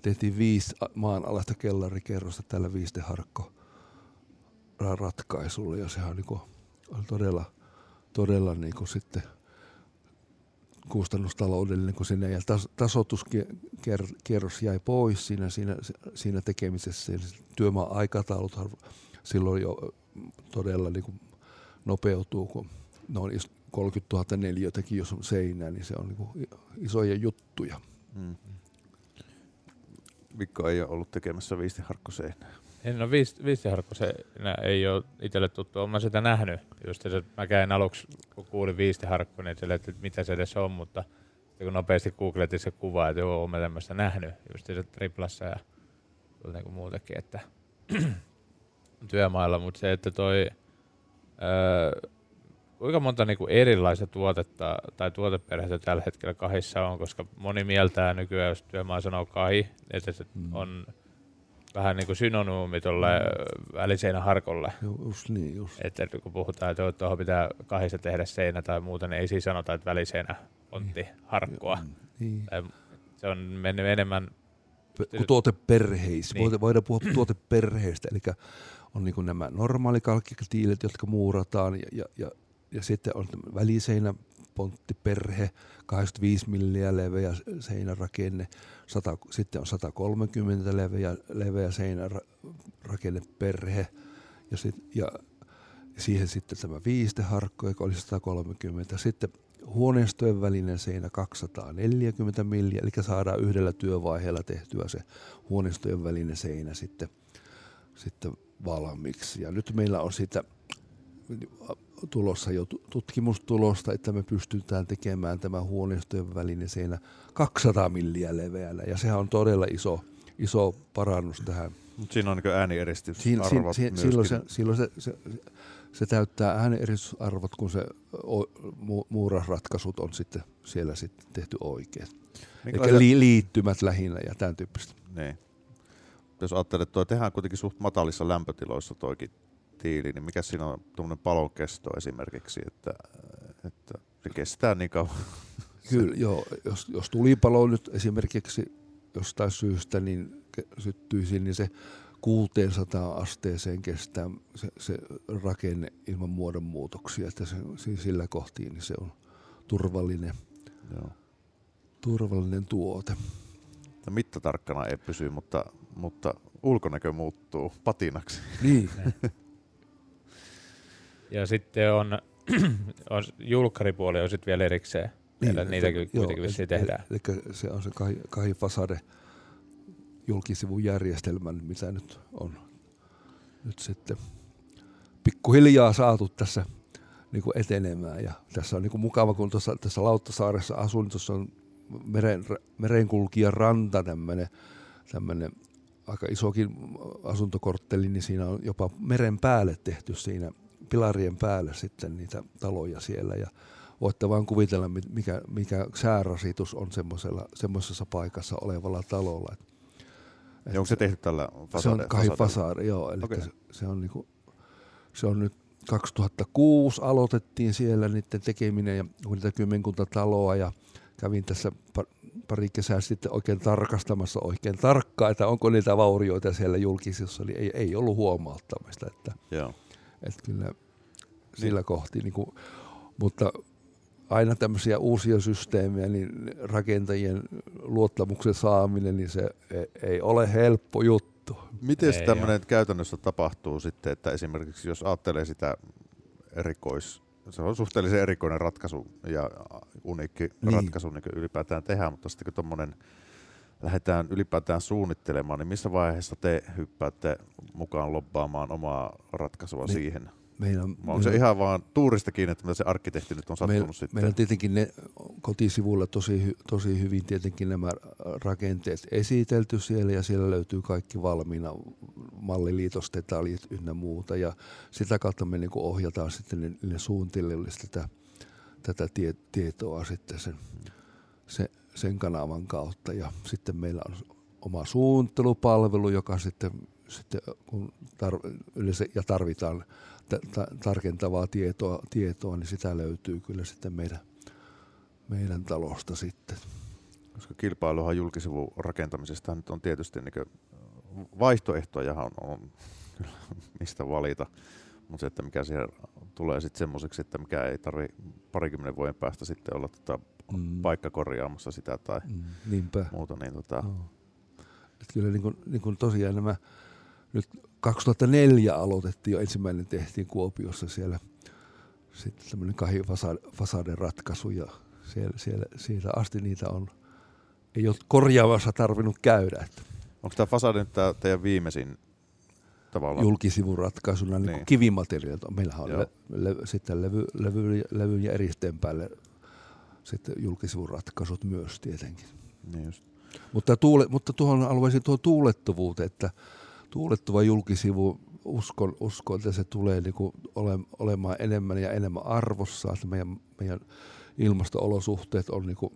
tehtiin viisi maanalaista kellarikerrosta tällä viisteharkko ratkaisulla ja sehän niin kuin, oli todella, todella niin kuin sitten kustannustaloudellinen, kun sinne ja tas, tasoituskierros jäi pois siinä, siinä, siinä tekemisessä. Työmaan aikataulut silloin jo todella niin kuin nopeutuu, kun noin 30 000 neliötäkin, jos on seinää, niin se on niin isoja juttuja. Hmm. Mikko ei ole ollut tekemässä viistiharkkoseinää. En ole viis, viistiharkkoseinää, ei ole itselle tuttu. Olen sitä nähnyt. Just se, mä käin aluksi, kun kuulin viistiharkko, niin sille, että mitä se edes on, mutta kun nopeasti googletin se kuva, että joo, olen tämmöistä nähnyt, just se triplassa ja niin kuin muutakin, että [CLEARS THROAT] työmailla, mutta se, että toi, öö, kuinka monta niinku erilaista tuotetta tai tuoteperhettä tällä hetkellä kahissa on, koska moni mieltää nykyään, jos työmaa sanoo kahi, että se mm. on vähän niin kuin synonyymi tuolle mm. väliseinäharkolle. Just niin, just. Että kun puhutaan, että tuohon pitää kahdessa tehdä seinä tai muuta, niin ei siis sanota, että väliseinä ontti niin. harkkoa. Niin. Se on mennyt enemmän... Kuin tuoteperheis. Niin. Voidaan puhua tuoteperheistä, eli on niin nämä normaalikalkkitiilet, jotka muurataan, ja, ja, ja, ja sitten on väliseinä ponttiperhe, 85 milliä leveä seinärakenne, 100, sitten on 130 leveä, leveä seinärakenneperhe ja, sit, ja siihen sitten tämä viisteharkko, joka oli 130. Sitten huoneistojen välinen seinä 240 milliä, eli saadaan yhdellä työvaiheella tehtyä se huoneistojen välinen seinä sitten, sitten valmiiksi. Ja nyt meillä on sitä tulossa jo tutkimustulosta, että me pystytään tekemään tämä huoneistojen välinen seinä 200 milliä leveänä. Ja sehän on todella iso, iso parannus tähän. Mutta siinä on niin äänieristusarvot siinä, siinä, silloin, se, silloin se, se, se täyttää äänieristusarvot, kun se mu, muurasratkaisut on sitten siellä sitten tehty oikein. Eli li, liittymät lähinnä ja tämän tyyppistä. Niin. Jos ajattelet, että tuo tehdään kuitenkin suht matalissa lämpötiloissa toikin tiili, niin mikä siinä on tuommoinen palon kesto esimerkiksi, että, että se kestää niin kauan? Kyllä, joo. Jos, jos tulipalo nyt esimerkiksi jostain syystä niin syttyisi, niin se 600 asteeseen kestää se, se rakenne ilman muodonmuutoksia, että se, sillä kohtiin niin se on turvallinen, joo. turvallinen tuote. Mittatarkkana ei pysy, mutta, mutta ulkonäkö muuttuu patinaksi. Niin. [LAUGHS] Ja sitten on, [CLEARS THROAT] on julkkaripuoli on sitten vielä erikseen. Niin, Meillä niitä joo, kuitenkin vissiin tehdään. Eli se on se kahi, fasade julkisivun järjestelmä, mitä nyt on nyt sitten pikkuhiljaa saatu tässä niin kuin etenemään. Ja tässä on niin kuin mukava, kun tuossa, tässä Lauttasaaressa asun, tuossa on meren, merenkulkijan ranta tämmöinen, tämmöinen aika isokin asuntokortteli, niin siinä on jopa meren päälle tehty siinä pilarien päälle sitten niitä taloja siellä ja voitte vaan kuvitella, mikä, mikä säärasitus on semmoisessa paikassa olevalla talolla. Et, onko se tehty tällä fasade, Se on kai fasade, joo. Eli okay. se, se, on niinku, se on nyt 2006 aloitettiin siellä niiden tekeminen ja niitä kymmenkunta taloa ja kävin tässä pari kesää sitten oikein tarkastamassa oikein tarkkaan, että onko niitä vaurioita siellä julkisissa, niin ei, ei ollut huomauttamista. Että, Joo. Että kyllä sillä niin. kohti, niin kuin, mutta aina tämmöisiä uusia systeemejä, niin rakentajien luottamuksen saaminen, niin se ei ole helppo juttu. Miten tämmöinen käytännössä tapahtuu sitten, että esimerkiksi jos ajattelee sitä erikois, se on suhteellisen erikoinen ratkaisu ja uniikki niin. ratkaisu niin ylipäätään tehdään, mutta sitten kun tuommoinen lähdetään ylipäätään suunnittelemaan, niin missä vaiheessa te hyppäätte mukaan lobbaamaan omaa ratkaisua niin. siihen? Meillä, on meillä, se ihan vaan tuurista kiinni, että se arkkitehti nyt on sattunut meillä, sitten? Meillä on tietenkin ne kotisivuilla tosi, tosi hyvin tietenkin nämä rakenteet esitelty siellä ja siellä löytyy kaikki valmiina malliliitosdetaljit ynnä muuta ja sitä kautta me niin ohjataan sitten ne, ne suunnitelijoille tätä, tätä tie, tietoa sitten sen, se, sen kanavan kautta ja sitten meillä on oma suunnittelupalvelu, joka sitten, sitten kun tar, yleensä, ja tarvitaan tarkentavaa tietoa, tietoa, niin sitä löytyy kyllä sitten meidän, meidän talosta sitten. Koska kilpailuhan julkisivun rakentamisesta nyt on tietysti niin vaihtoehtoja on, on mistä valita, mutta se, että mikä siihen tulee sitten semmoiseksi, että mikä ei tarvi parikymmenen vuoden päästä sitten olla tota mm. paikka korjaamassa sitä tai mm, niinpä. muuta. Niin tota... no. Et kyllä niin kuin, niin kuin tosiaan nämä nyt 2004 aloitettiin jo ensimmäinen tehtiin Kuopiossa siellä sitten tämmöinen kahi fasaden ratkaisu ja siellä, siellä, siitä asti niitä on, ei ole korjaavassa tarvinnut käydä. Että. Onko tämä fasade nyt tämä teidän viimeisin tavallaan? Julkisivuratkaisuna niin. niin kivimateriaalit. Meillähän on le, le, sitten levy, levy, levyn ja eristeen päälle sitten julkisivuratkaisut myös tietenkin. Niin just. Mutta, tuule, mutta tuohon alueeseen tuo tuulettuvuuteen, että tuulettuva julkisivu, uskon, uskon että se tulee niinku ole, olemaan enemmän ja enemmän arvossa, että meidän, meidän ilmasto-olosuhteet on, niinku,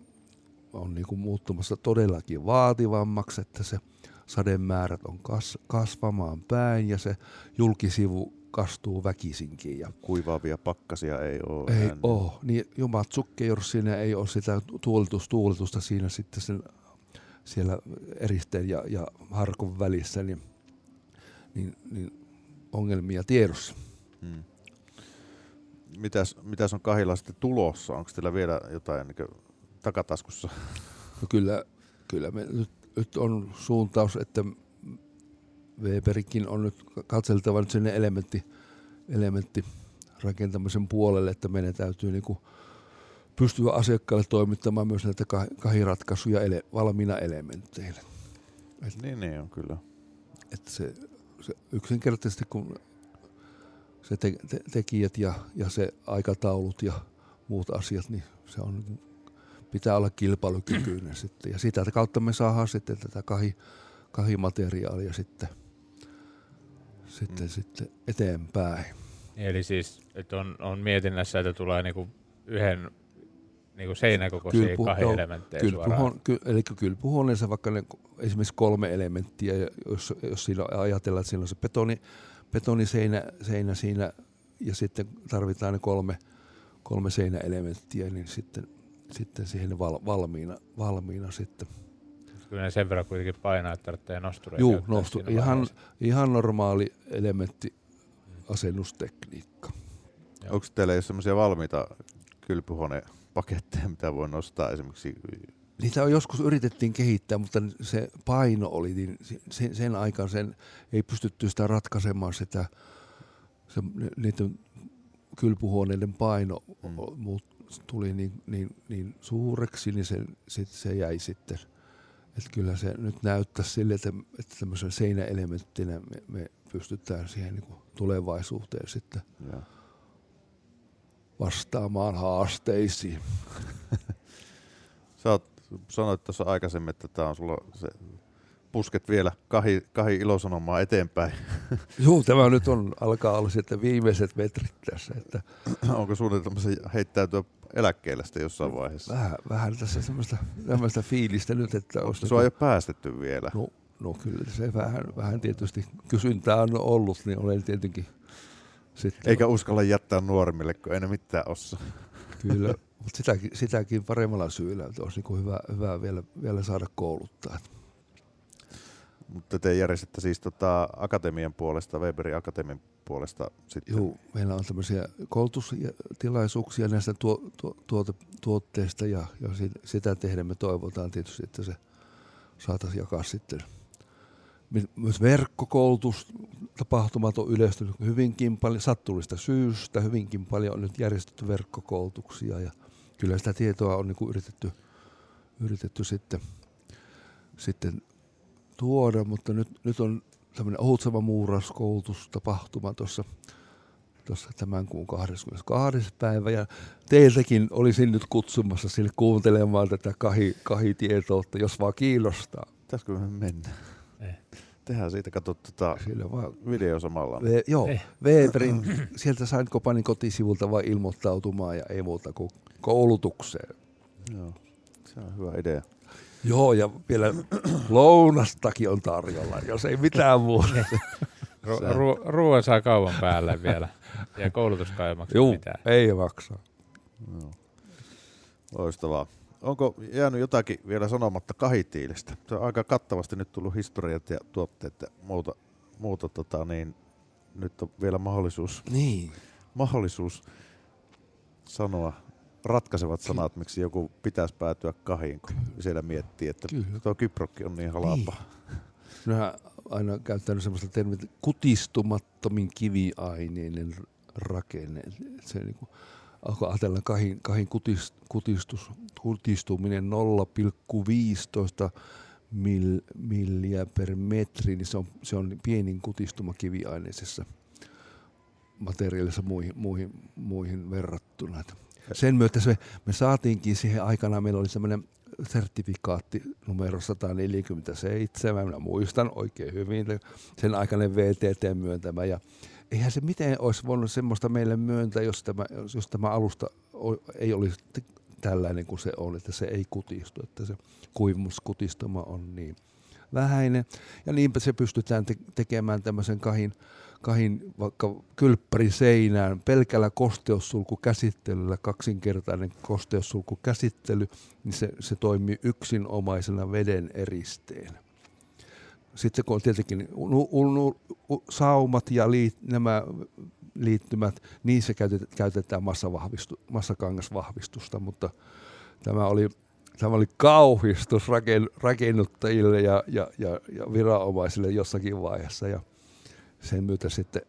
on niinku muuttumassa todellakin vaativammaksi, että se sademäärät on kas, kasvamaan päin ja se julkisivu kastuu väkisinkin. Ja Kuivaavia pakkasia ei ole. Ei ole. Niin Jumatsukke, jos siinä ei ole sitä tuuletusta siinä sitten sen, siellä eristeen ja, ja harkon välissä, niin, niin, niin ongelmia tiedossa. Hmm. Mitäs, mitäs on kahilla sitten tulossa? Onko teillä vielä jotain niin takataskussa? No kyllä, kyllä me nyt, nyt on suuntaus, että Weberikin on nyt katseltava nyt sinne elementti, elementti rakentamisen puolelle, että meidän täytyy niin kuin pystyä asiakkaalle toimittamaan myös näitä kahiratkaisuja ele, valmiina elementteille. Et, niin, niin on kyllä. Että se, se yksinkertaisesti kun se te, te, tekijät ja, ja se aikataulut ja muut asiat, niin se on, pitää olla kilpailukykyinen sitten. Ja sitä kautta me saadaan sitten tätä kahi, kahimateriaalia sitten – sitten, mm. sitten eteenpäin. Eli siis että on, on mietinnässä, että tulee niinku yhden niinku seinäkokoisia Kylpu, kahden elementtejä kylpyhuone, ky, Eli kylpyhuoneessa vaikka ne, esimerkiksi kolme elementtiä, jos, jos siinä ajatellaan, että siinä on se betoni, betoniseinä seinä siinä ja sitten tarvitaan ne kolme, kolme seinäelementtiä, niin sitten, sitten siihen val, valmiina, valmiina sitten – Kyllä ne sen verran kuitenkin painaa, että tarvitsee nostureita. Joo, nostu, ihan, ihan normaali elementti asennustekniikka. Joo. Onko teillä jo sellaisia valmiita kylpyhuonepaketteja, mitä voi nostaa esimerkiksi? Niitä on joskus yritettiin kehittää, mutta se paino oli, niin sen, sen aikaan sen ei pystytty sitä ratkaisemaan sitä, se, niiden kylpyhuoneiden paino mm. tuli niin, niin, niin suureksi, niin se, sit se jäi sitten – että kyllä se nyt näyttää sille, että, että tämmöisen seinäelementtinä me, me pystytään siihen niin kuin tulevaisuuteen sitten ja. Vastaamaan haasteisiin. [LAUGHS] Sä oot, sanoit tuossa aikaisemmin, että tämä on sulla se pusket vielä kahi, kahi ilosanomaa eteenpäin. [LAUGHS] Joo, tämä nyt on, alkaa olla sitten viimeiset metrit tässä. Että [CLEARS THROAT] Onko suunnitelmassa heittäytyä eläkkeellä sitten jossain vaiheessa? Vähän, vähän tässä semmoista, semmoista fiilistä nyt, että... Onko sua niin, jo päästetty vielä? No, no kyllä se vähän, vähän tietysti kysyntää on ollut, niin olen tietenkin sitten... Eikä uskalla jättää nuoremmille, kun ei ne mitään ossa. Kyllä, [LAUGHS] mutta sitäkin, sitäkin paremmalla syyllä, että olisi niin hyvä, hyvä vielä, vielä saada kouluttaa. Mutta te järjestätte siis tota akatemian puolesta, Weberin akatemian puolesta sitten? Joo, meillä on tämmöisiä koulutustilaisuuksia näistä tuo, tuo, tuota, tuotteista ja, ja sitä tehdä me toivotaan tietysti, että se saataisiin jakaa sitten. Myös verkkokoulutus, tapahtumat on yleistynyt hyvinkin paljon, sattullista syystä hyvinkin paljon on nyt järjestetty verkkokoulutuksia ja kyllä sitä tietoa on niin kuin yritetty, yritetty sitten, sitten tuoda, mutta nyt, nyt on tämmöinen Outsama muurauskoulutustapahtuma tuossa tuossa tämän kuun 22. päivä. Ja teiltäkin olisin nyt kutsumassa sille kuuntelemaan tätä kahi, jos vaan kiinnostaa. Pitäisikö me mennä? Tehdään siitä, katso tota vaan, video samalla. V, joo, Weberin, sieltä sain Kopanin kotisivulta vain ilmoittautumaan ja ei muuta kuin koulutukseen. Joo, se on hyvä idea. Joo, ja vielä lounastakin on tarjolla, jos ei mitään muuta. Ru- ru- ruoan saa kauan päälle vielä. Ja koulutuskaan ei maksa Juu, mitään. ei maksa. No. Loistavaa. Onko jäänyt jotakin vielä sanomatta kahitiilistä? Se on aika kattavasti nyt tullut historiat ja tuotteet ja muuta, muuta tota, niin nyt on vielä mahdollisuus, Niin. mahdollisuus sanoa ratkaisevat sanat, miksi joku pitäisi päätyä kahiin, kun siellä miettii, että Kyllä. tuo kyprokki on niin halapa. Niin. Minä aina käyttänyt semmoista termiä, että kutistumattomin kiviaineinen rakenne. Se niin kuin, alkoi ajatella kahin, kahin kutis, kutistus, kutistuminen 0,15 mil, milliä per metri, niin se on, se on pienin kutistuma kiviaineisessa materiaalissa muihin, muihin, muihin verrattuna. Sen myötä se, me saatiinkin siihen aikana, meillä oli semmoinen sertifikaatti numero 147, minä muistan oikein hyvin, sen aikainen VTT myöntämä. Ja eihän se miten olisi voinut semmoista meille myöntää, jos tämä, jos tämä alusta ei olisi tällainen kuin se on, että se ei kutistu, että se kuivuuskutistuma on niin vähäinen. Ja niinpä se pystytään te- tekemään tämmöisen kahin, kahin vaikka kylppäri seinään pelkällä kosteussulkukäsittelyllä, kaksinkertainen kosteussulkukäsittely, niin se, se toimii yksinomaisena veden eristeenä. Sitten kun on tietenkin saumat ja liit, nämä liittymät, niissä käytetään, massakangasvahvistusta, mutta tämä oli, tämä oli kauhistus raken, rakennuttajille ja, ja, ja, ja viranomaisille jossakin vaiheessa. Ja sen myötä sitten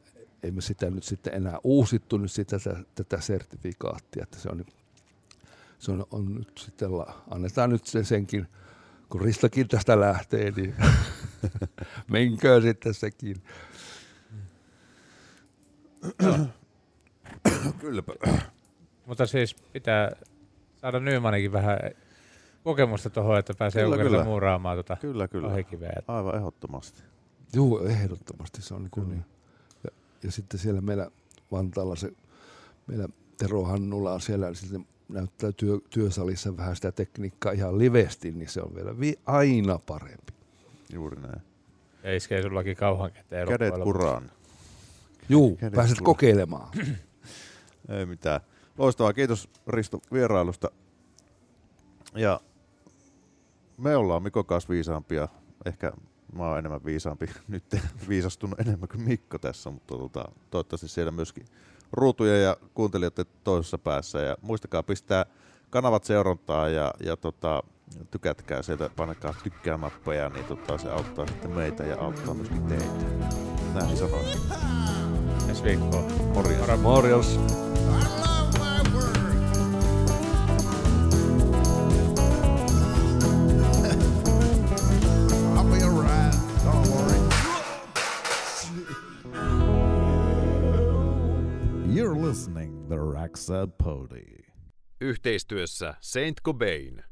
emme sitä nyt sitten enää uusittu nyt sitä, tätä, tätä sertifikaattia, että se on, se on, on nyt sitten, annetaan nyt se senkin, kun Ristakin tästä lähtee, niin [LAUGHS] menköön sitten sekin. [COUGHS] Kylpä. Mutta siis pitää saada Nymanikin vähän kokemusta tuohon, että pääsee Kyllä, kyllä. muuraamaan tuota Kyllä, kyllä. kahikiveä. Aivan ehdottomasti. Joo, ehdottomasti se on niin, kuin Kyllä. niin. Ja, ja sitten siellä meillä Vantaalla se, meillä Tero Hannula on siellä, sitten näyttää työ, työsalissa vähän sitä tekniikkaa ihan livesti, niin se on vielä vi, aina parempi. Juuri näin. Ja iskee sullakin kauhan käteen. Kädet kuraan. Juu, Kädet pääset kuule. kokeilemaan. [CLEARS THROAT] Ei mitään. Loistavaa. Kiitos Risto vierailusta. Ja me ollaan Mikon kanssa viisaampia. Ehkä mä oon enemmän viisaampi. [LAUGHS] Nyt viisastunut enemmän kuin Mikko tässä, mutta tota, toivottavasti siellä myöskin ruutuja ja kuuntelijoiden toisessa päässä. Ja muistakaa pistää kanavat seurantaa ja, ja tota, tykätkää sieltä, painakaa tykkää nappeja, niin tota, se auttaa sitten meitä ja auttaa myöskin teitä. Näin sanoin. Ensi viikkoon. Morjens. Morjens. I'll Pody. Yhteistyössä Saint Cobain.